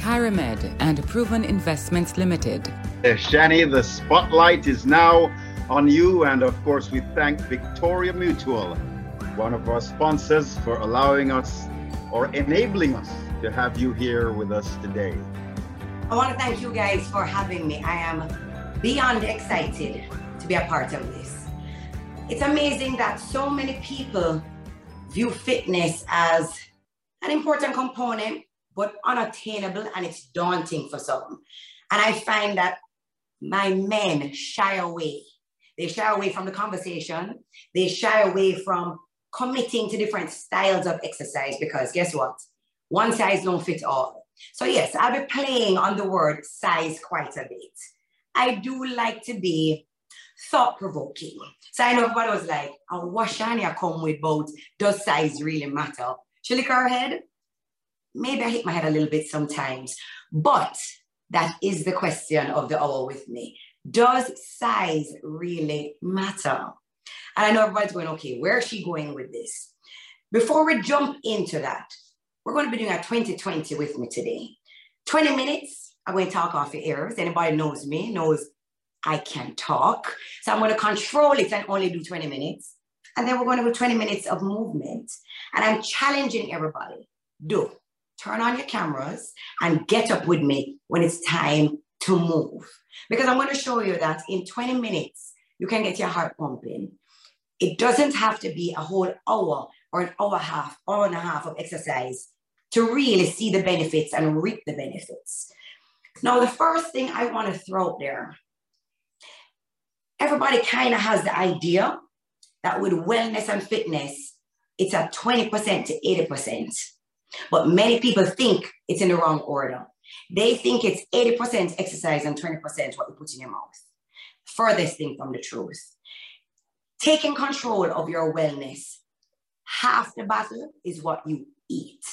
Kyramed, and Proven Investments Limited. Eh, Shani, the spotlight is now on you, and of course, we thank Victoria Mutual, one of our sponsors, for allowing us or enabling us to have you here with us today. I want to thank you guys for having me. I am beyond excited to be a part of this. It's amazing that so many people view fitness as an important component but unattainable and it's daunting for some. And I find that my men shy away. They shy away from the conversation. They shy away from committing to different styles of exercise because guess what? One size don't fit all. So yes, I'll be playing on the word size quite a bit. I do like to be thought provoking. So I know everybody was like, oh, what Shania come with both, does size really matter? She lick her head? Maybe I hit my head a little bit sometimes, but that is the question of the hour with me. Does size really matter? And I know everybody's going, okay, where is she going with this? Before we jump into that, we're going to be doing a 2020 with me today. 20 minutes, I'm going to talk off your ears. Anybody knows me knows I can talk. So I'm going to control it and only do 20 minutes. And then we're going to do 20 minutes of movement. And I'm challenging everybody, do turn on your cameras and get up with me when it's time to move. Because I'm going to show you that in 20 minutes, you can get your heart pumping. It doesn't have to be a whole hour or an hour and a half, hour and a half of exercise to really see the benefits and reap the benefits. Now, the first thing I want to throw out there, everybody kind of has the idea that with wellness and fitness, it's at 20% to 80%. But many people think it's in the wrong order. They think it's 80% exercise and 20% what you put in your mouth. Furthest thing from the truth. Taking control of your wellness, half the battle is what you eat.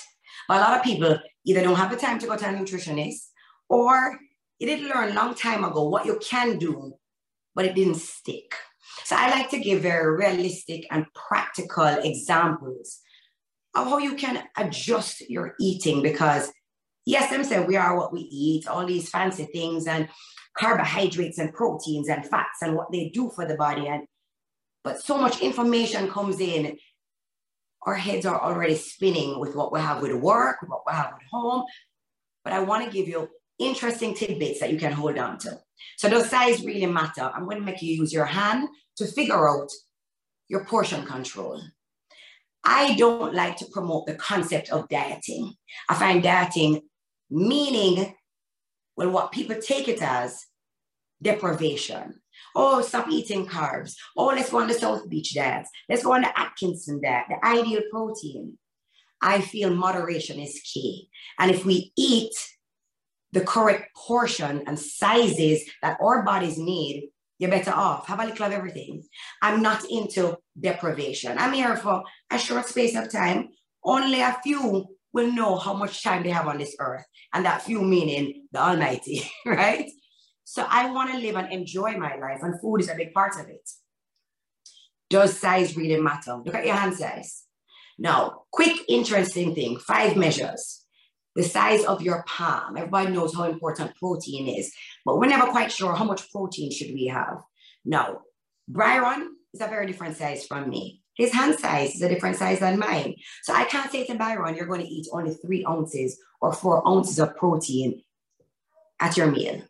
But a lot of people either don't have the time to go to a nutritionist or you didn't learn a long time ago what you can do, but it didn't stick. So I like to give very realistic and practical examples of how you can adjust your eating because yes, them say we are what we eat, all these fancy things and carbohydrates and proteins and fats and what they do for the body. And but so much information comes in, our heads are already spinning with what we have with work, what we have at home. But I want to give you interesting tidbits that you can hold on to. So those size really matter. I'm going to make you use your hand to figure out your portion control. I don't like to promote the concept of dieting. I find dieting meaning, well, what people take it as deprivation. Oh, stop eating carbs. Oh, let's go on the South Beach diet. Let's go on the Atkinson diet, the ideal protein. I feel moderation is key. And if we eat the correct portion and sizes that our bodies need, you're better off. Have a little of everything. I'm not into deprivation. I'm here for a short space of time. Only a few will know how much time they have on this earth. And that few meaning the Almighty, right? So I want to live and enjoy my life, and food is a big part of it. Does size really matter? Look at your hand size. Now, quick, interesting thing five measures the size of your palm. Everybody knows how important protein is, but we're never quite sure how much protein should we have. Now, Byron is a very different size from me. His hand size is a different size than mine. So I can't say to Byron, you're going to eat only three ounces or four ounces of protein at your meal.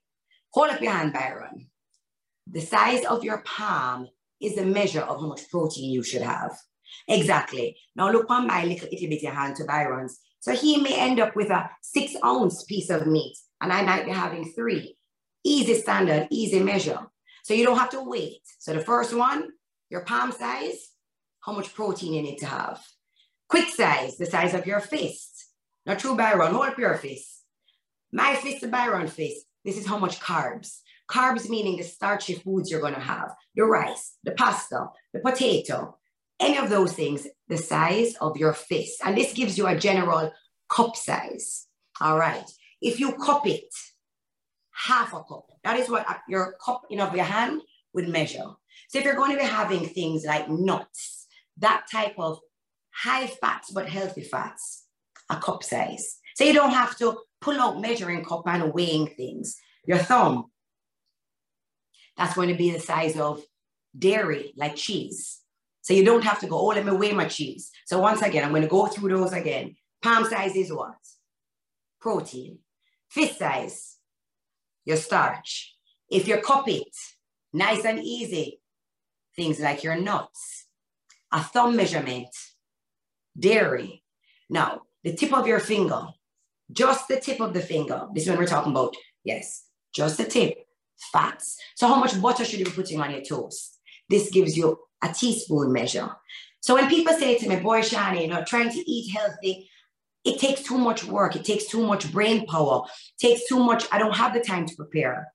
Hold up your hand, Byron. The size of your palm is a measure of how much protein you should have. Exactly. Now look on my little itty bitty hand to Byron's. So he may end up with a six ounce piece of meat, and I might be having three. Easy standard, easy measure. So you don't have to wait. So the first one, your palm size, how much protein you need to have. Quick size, the size of your fist. Not true Byron, hold up your fist. My fist to Byron fist, this is how much carbs. Carbs meaning the starchy foods you're going to have, the rice, the pasta, the potato, any of those things, the size of your fist. And this gives you a general cup size. All right. If you cup it, half a cup, that is what your cup in of your hand would measure. So if you're going to be having things like nuts, that type of high fats but healthy fats, a cup size. So you don't have to pull out measuring cup and weighing things. Your thumb, that's going to be the size of dairy, like cheese. So you don't have to go, oh, let me weigh my cheese. So once again, I'm going to go through those again. Palm size is what? Protein. Fist size, your starch. If you cup it, nice and easy, things like your nuts, a thumb measurement, dairy. Now, the tip of your finger, just the tip of the finger. This is when we're talking about, yes, just the tip, fats. So how much butter should you be putting on your toast? This gives you a teaspoon measure. So when people say to me, boy, Shani, you know, trying to eat healthy, it takes too much work. It takes too much brain power. It takes too much. I don't have the time to prepare.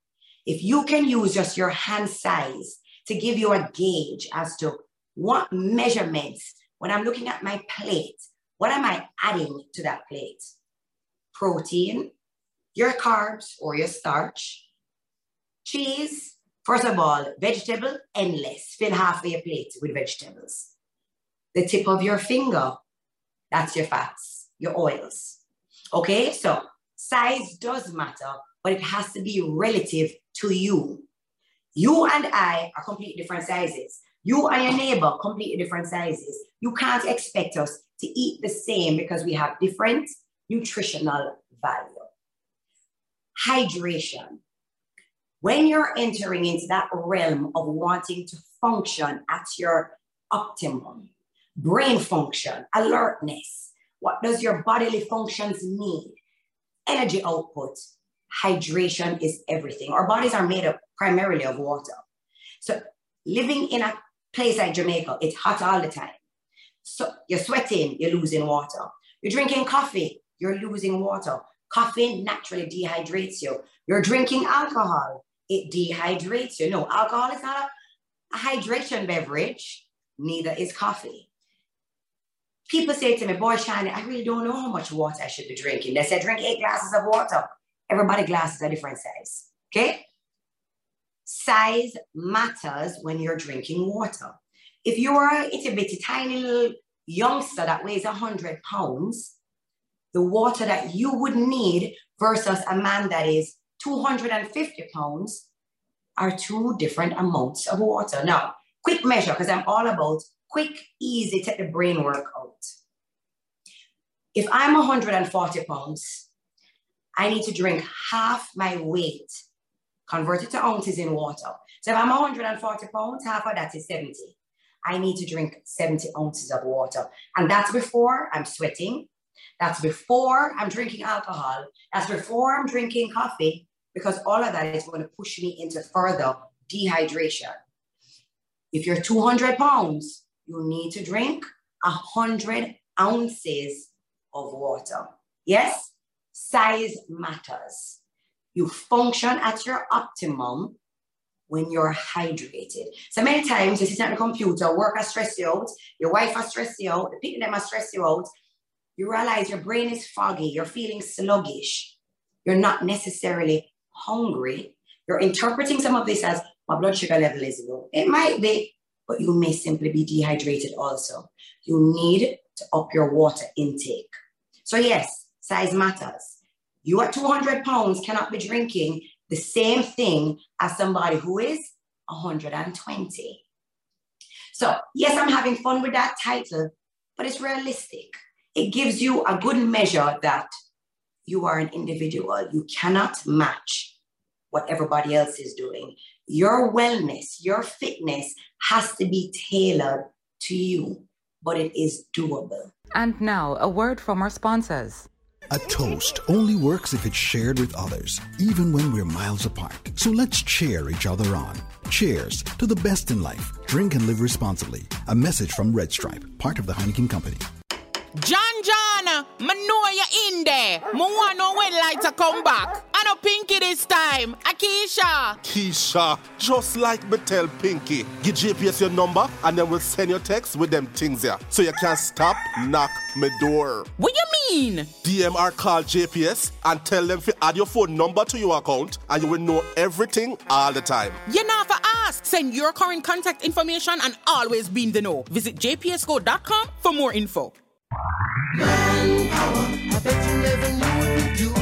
If you can use just your hand size to give you a gauge as to what measurements, when I'm looking at my plate, what am I adding to that plate? Protein, your carbs or your starch, cheese, first of all, vegetable, endless. Fill half of your plate with vegetables. The tip of your finger, that's your fats, your oils. Okay, so size does matter, but it has to be relative to you. You and I are completely different sizes. You and your neighbor, completely different sizes. You can't expect us to eat the same because we have different nutritional value. Hydration. When you're entering into that realm of wanting to function at your optimum, brain function, alertness, what does your bodily functions need? Energy output, hydration is everything. Our bodies are made up primarily of water. So living in a place like Jamaica, it's hot all the time. So you're sweating, you're losing water. You're drinking coffee, you're losing water. Coffee naturally dehydrates you. You're drinking alcohol, it dehydrates you. No, alcohol is not a, a hydration beverage, neither is coffee. People say to me, Boy, Shani, I really don't know how much water I should be drinking. They say, drink eight glasses of water. Everybody glasses are different size. Okay? Size matters when you're drinking water. If you're a itty bitty tiny little youngster that weighs 100 pounds, the water that you would need versus a man that is 250 pounds are two different amounts of water. Now, quick measure, because I'm all about quick, easy, take the brain work out. If I'm 140 pounds, I need to drink half my weight, converted to ounces in water. So if I'm 140 pounds, half of that is 70. I need to drink 70 ounces of water. And that's before I'm sweating. That's before I'm drinking alcohol. That's before I'm drinking coffee, because all of that is going to push me into further dehydration. If you're 200 pounds, you need to drink 100 ounces of water. Yes? size matters. You function at your optimum when you're hydrated. So many times you sit at the computer, work has stressed you out, your wife has stressed you out, the people that has stressed you out, you realize your brain is foggy, you're feeling sluggish, you're not necessarily hungry. You're interpreting some of this as my blood sugar level is low. It might be, but you may simply be dehydrated also. You need to up your water intake. So yes, size matters. You at 200 pounds cannot be drinking the same thing as somebody who is 120. So, yes, I'm having fun with that title, but it's realistic. It gives you a good measure that you are an individual. You cannot match what everybody else is doing. Your wellness, your fitness has to be tailored to you, but it is doable. And now, a word from our sponsors. A toast only works if it's shared with others, even when we're miles apart. So let's cheer each other on. Cheers to the best in life. Drink and live responsibly. A message from Red Stripe, part of the Heineken Company. John John, I know you're in there. I want know when lights come back. I know Pinky this time. Akisha. Keisha, just like me tell Pinky, give JPS your number and then we'll send your text with them things here. So you can't stop, knock me door. What you mean? DMR call JPS and tell them to add your phone number to your account and you will know everything all the time. You know for ask. Send your current contact information and always be in the know. Visit jpsco.com for more info. Manpower, I bet you never knew what we do.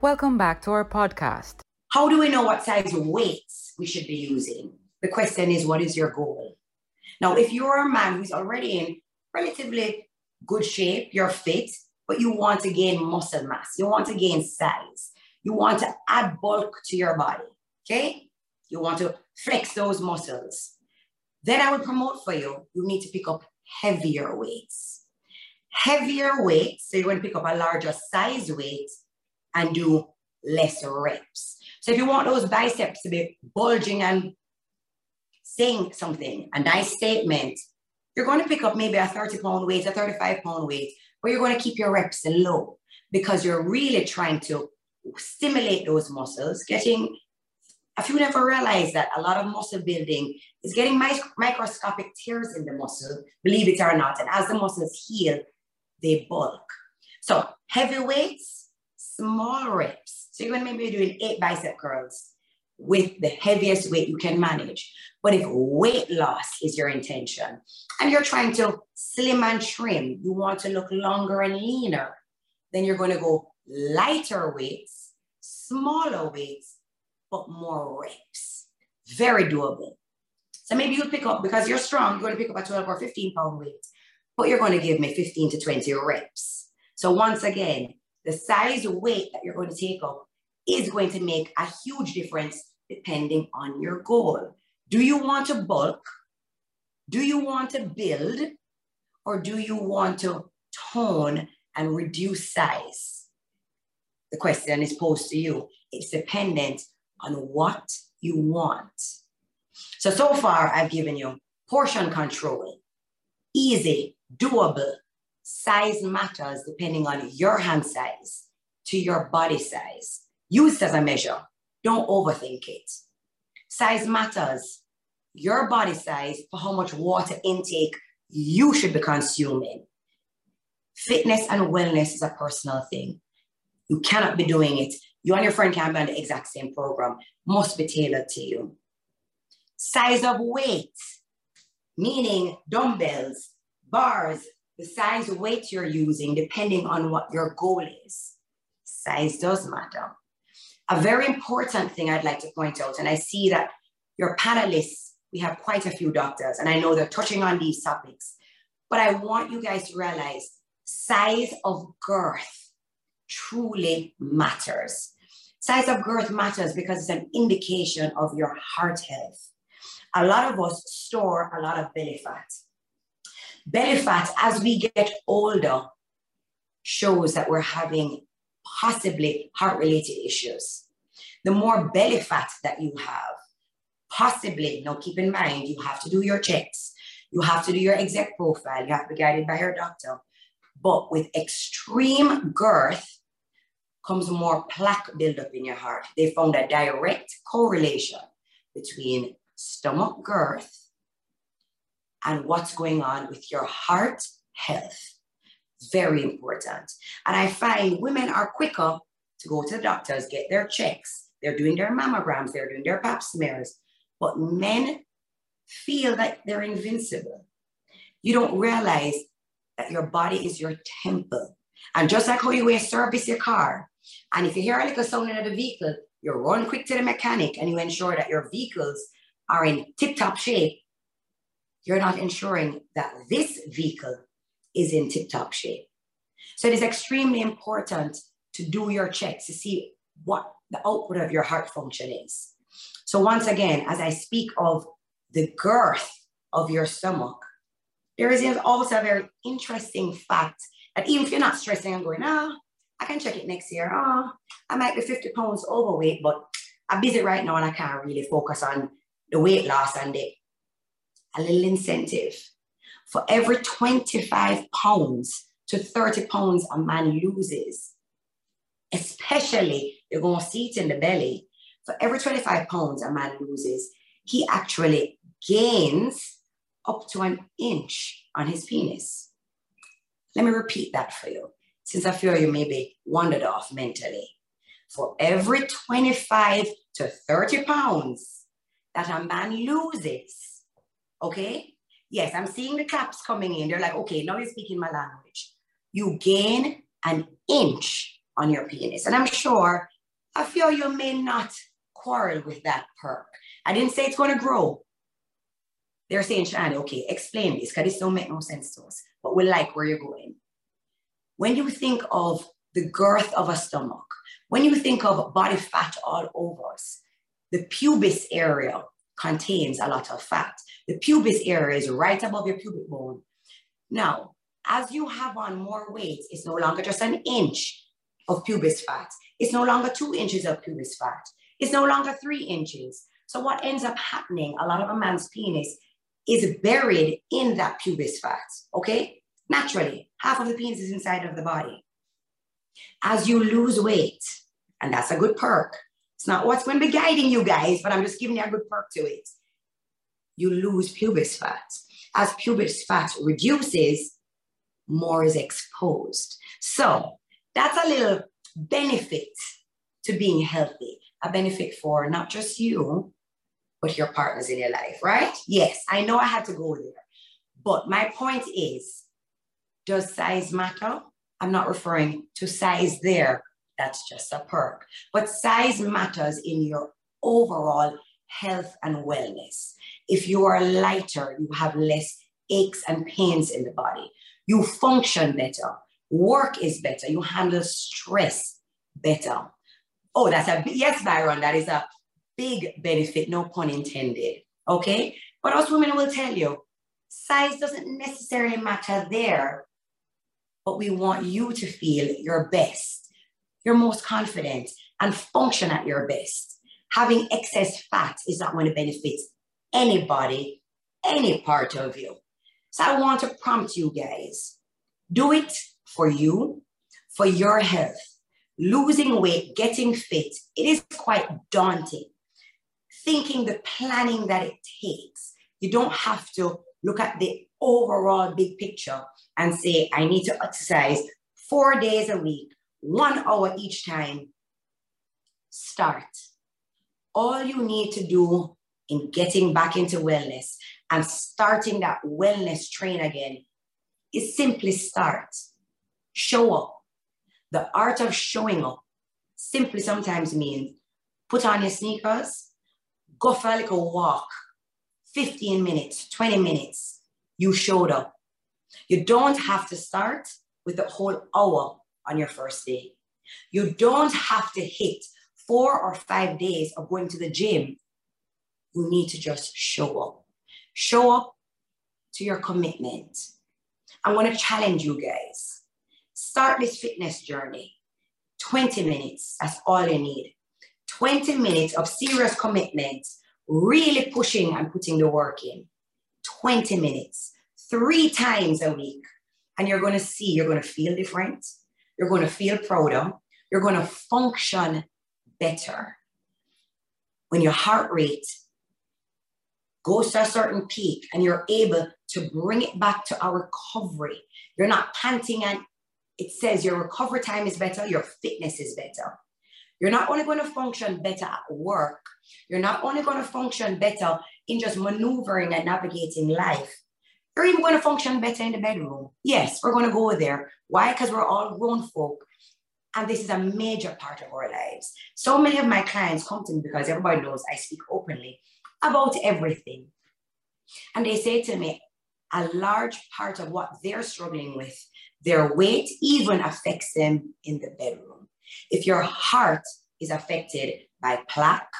Welcome back to our podcast. How do we know what size weights we should be using? The question is, what is your goal? Now, if you're a man who's already in relatively good shape, you're fit, but you want to gain muscle mass, you want to gain size, you want to add bulk to your body, okay? You want to flex those muscles. Then I would promote for you, you need to pick up heavier weights. Heavier weights, so you're going to pick up a larger size weight and do less reps. So if you want those biceps to be bulging and saying something, a nice statement, you're going to pick up maybe a 30 pound weight, a 35 pound weight, but you're going to keep your reps low because you're really trying to stimulate those muscles, getting if you never realize that a lot of muscle building is getting microscopic tears in the muscle, believe it or not. And as the muscles heal, they bulk. So heavy weights, small reps. So you're going to maybe be doing eight bicep curls with the heaviest weight you can manage. But if weight loss is your intention and you're trying to slim and trim, you want to look longer and leaner, then you're going to go lighter weights, smaller weights, but more reps. Very doable. So maybe you'll pick up, because you're strong, you're going to pick up a 12 or 15 pound weight, but you're going to give me 15 to 20 reps. So once again, the size weight that you're going to take up is going to make a huge difference depending on your goal. Do you want to bulk? Do you want to build? Or do you want to tone and reduce size? The question is posed to you. It's dependent on what you want. So, so far, I've given you portion control, easy, doable, size matters depending on your hand size to your body size. Use it as a measure. Don't overthink it. Size matters. Your body size for how much water intake you should be consuming. Fitness and wellness is a personal thing. You cannot be doing it. You and your friend can't be on the exact same program. Must be tailored to you. Size of weight, meaning dumbbells, bars, the size weight you're using, depending on what your goal is. Size does matter. A very important thing I'd like to point out, and I see that your panelists, we have quite a few doctors, and I know they're touching on these topics, but I want you guys to realize size of girth truly matters. Size of girth matters because it's an indication of your heart health. A lot of us store a lot of belly fat belly fat as we get older shows that we're having possibly heart related issues. The more belly fat that you have, possibly, now keep in mind, you have to do your checks, you have to do your exact profile, you have to be guided by your doctor. But with extreme girth comes more plaque buildup in your heart. They found a direct correlation between stomach girth and what's going on with your heart health. Very important. And I find women are quicker to go to the doctors, get their checks. They're doing their mammograms, they're doing their pap smears. But men feel that they're invincible. You don't realize that your body is your temple. And just like how you wear service your car, and if you hear a little sound in the vehicle, you run quick to the mechanic and you ensure that your vehicles are in tip-top shape you're not ensuring that this vehicle is in tip top shape. So it is extremely important to do your checks to see what the output of your heart function is. So once again, as I speak of the girth of your stomach, there is also a very interesting fact that even if you're not stressing and going, ah, I can check it next year. Oh, I might be 50 pounds overweight, but I'm busy right now and I can't really focus on the weight loss and the a little incentive. For every 25 pounds to 30 pounds a man loses, especially you're going to see it in the belly. For every 25 pounds a man loses, he actually gains up to an inch on his penis. Let me repeat that for you, since I feel you may be wandered off mentally. For every 25 to 30 pounds that a man loses, okay? Yes, I'm seeing the claps coming in. They're like, okay, now you're speaking my language. You gain an inch on your penis. And I'm sure a few you may not quarrel with that perk. I didn't say it's going to grow. They're saying, Shani, okay, explain this because this don't make no sense to us, but we like where you're going. When you think of the girth of a stomach, when you think of body fat all over us, the pubis area contains a lot of fat. The pubis area is right above your pubic bone. Now, as you have on more weight, it's no longer just an inch of pubis fat. It's no longer two inches of pubis fat. It's no longer three inches. So what ends up happening, a lot of a man's penis is buried in that pubis fat, okay? Naturally, half of the penis is inside of the body. As you lose weight, and that's a good perk. It's not what's going to be guiding you guys, but I'm just giving you a good perk to it. You lose pubis fat. As pubis fat reduces, more is exposed. So that's a little benefit to being healthy, a benefit for not just you, but your partners in your life, right? Yes, I know I had to go there. But my point is does size matter? I'm not referring to size there. That's just a perk. But size matters in your overall health and wellness. If you are lighter, you have less aches and pains in the body. You function better. Work is better. You handle stress better. Oh, that's a yes, Byron. That is a big benefit, no pun intended. Okay. But us women will tell you size doesn't necessarily matter there, but we want you to feel your best, your most confident, and function at your best. Having excess fat is not going to benefit anybody, any part of you. So I want to prompt you guys do it for you, for your health. Losing weight, getting fit, it is quite daunting. Thinking the planning that it takes, you don't have to look at the overall big picture and say, I need to exercise four days a week, one hour each time. Start. All you need to do in getting back into wellness and starting that wellness train again is simply start. Show up. The art of showing up simply sometimes means put on your sneakers, go for like a walk, 15 minutes, 20 minutes. You showed up. You don't have to start with the whole hour on your first day. You don't have to hit four or five days of going to the gym. You need to just show up. Show up to your commitment. I'm going to challenge you guys. Start this fitness journey. 20 minutes, that's all you need. 20 minutes of serious commitment, really pushing and putting the work in. 20 minutes, three times a week. And you're going to see, you're going to feel different. You're going to feel prouder. You're going to function better. When your heart rate goes to a certain peak and you're able to bring it back to a recovery. You're not panting and it says your recovery time is better, your fitness is better. You're not only going to function better at work, you're not only going to function better in just maneuvering and navigating life, you're even going to function better in the bedroom. Yes, we're going to go there. Why? Because we're all grown folk. And this is a major part of our lives. So many of my clients come to me because everybody knows I speak openly about everything. And they say to me, a large part of what they're struggling with Their weight even affects them in the bedroom. If your heart is affected by plaque,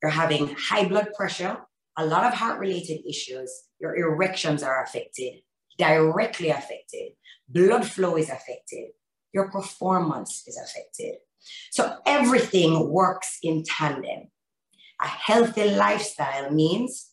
you're having high blood pressure, a lot of heart related issues, your erections are affected, directly affected, blood flow is affected, your performance is affected. So everything works in tandem. A healthy lifestyle means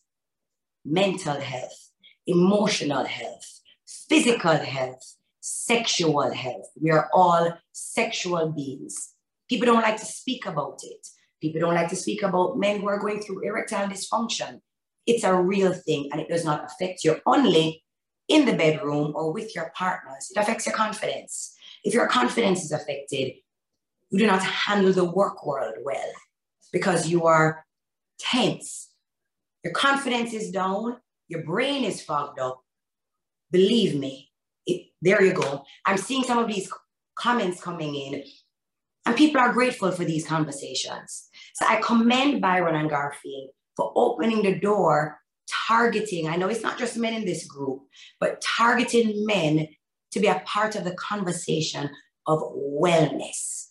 mental health, emotional health, physical health, sexual health. We are all sexual beings. People don't like to speak about it. People don't like to speak about men who are going through erectile dysfunction. It's a real thing and it does not affect you only in the bedroom or with your partners. It affects your confidence. If your confidence is affected, you do not handle the work world well because you are tense. Your confidence is down, your brain is fogged up. Believe me, it, there you go. I'm seeing some of these comments coming in, and people are grateful for these conversations. So I commend Byron and Garfield for opening the door, targeting. I know it's not just men in this group, but targeting men to be a part of the conversation of wellness.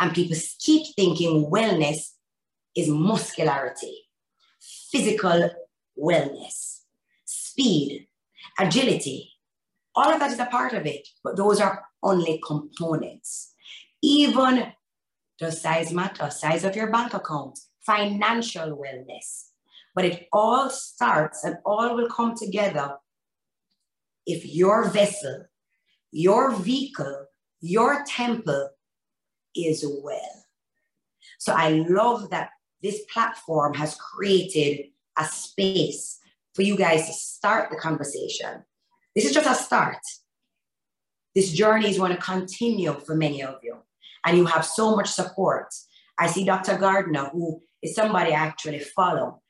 And people keep thinking wellness is muscularity, physical wellness, speed, agility. All of that is a part of it, but those are only components. Even does size matter? Uh, size of your bank account, financial wellness. But it all starts and all will come together if your vessel, your vehicle, your temple is well. So I love that this platform has created a space for you guys to start the conversation. This is just a start. This journey is going to continue for many of you, and you have so much support. I see Dr. Gardner, who is somebody I actually follow.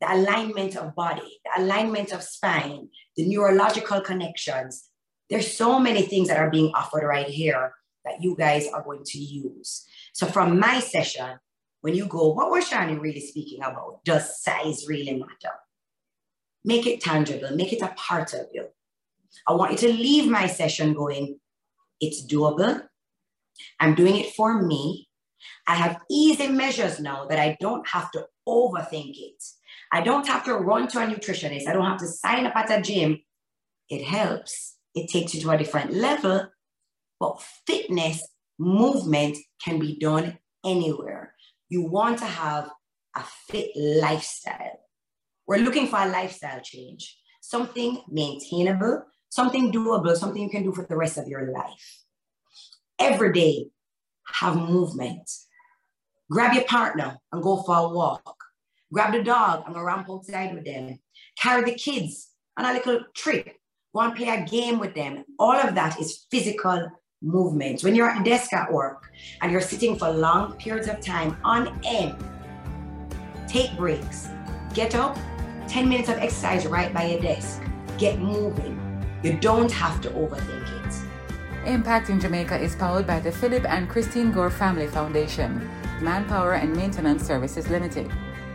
The alignment of body, the alignment of spine, the neurological connections. There's so many things that are being offered right here that you guys are going to use. So from my session, when you go, what was Shani really speaking about? Does size really matter? Make it tangible, make it a part of you. I want you to leave my session going, it's doable. I'm doing it for me. I have easy measures now that I don't have to overthink it. I don't have to run to a nutritionist. I don't have to sign up at a gym. It helps. It takes you to a different level. But fitness, movement can be done anywhere. You want to have a fit lifestyle. We're looking for a lifestyle change, something maintainable, something doable, something you can do for the rest of your life. Every day, have movement. Grab your partner and go for a walk. Grab the dog and go ramp outside with them. Carry the kids on a little trip. Go and play a game with them. All of that is physical movement. When you're at the desk at work and you're sitting for long periods of time on end, take breaks. Get up, 10 minutes of exercise right by your desk. Get moving. You don't have to overthink it. Impacting Jamaica is powered by the Philip and Christine Gore Family Foundation, Manpower and Maintenance Services Limited,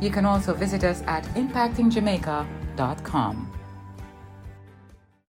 You can also visit us at impactingjamaica.com.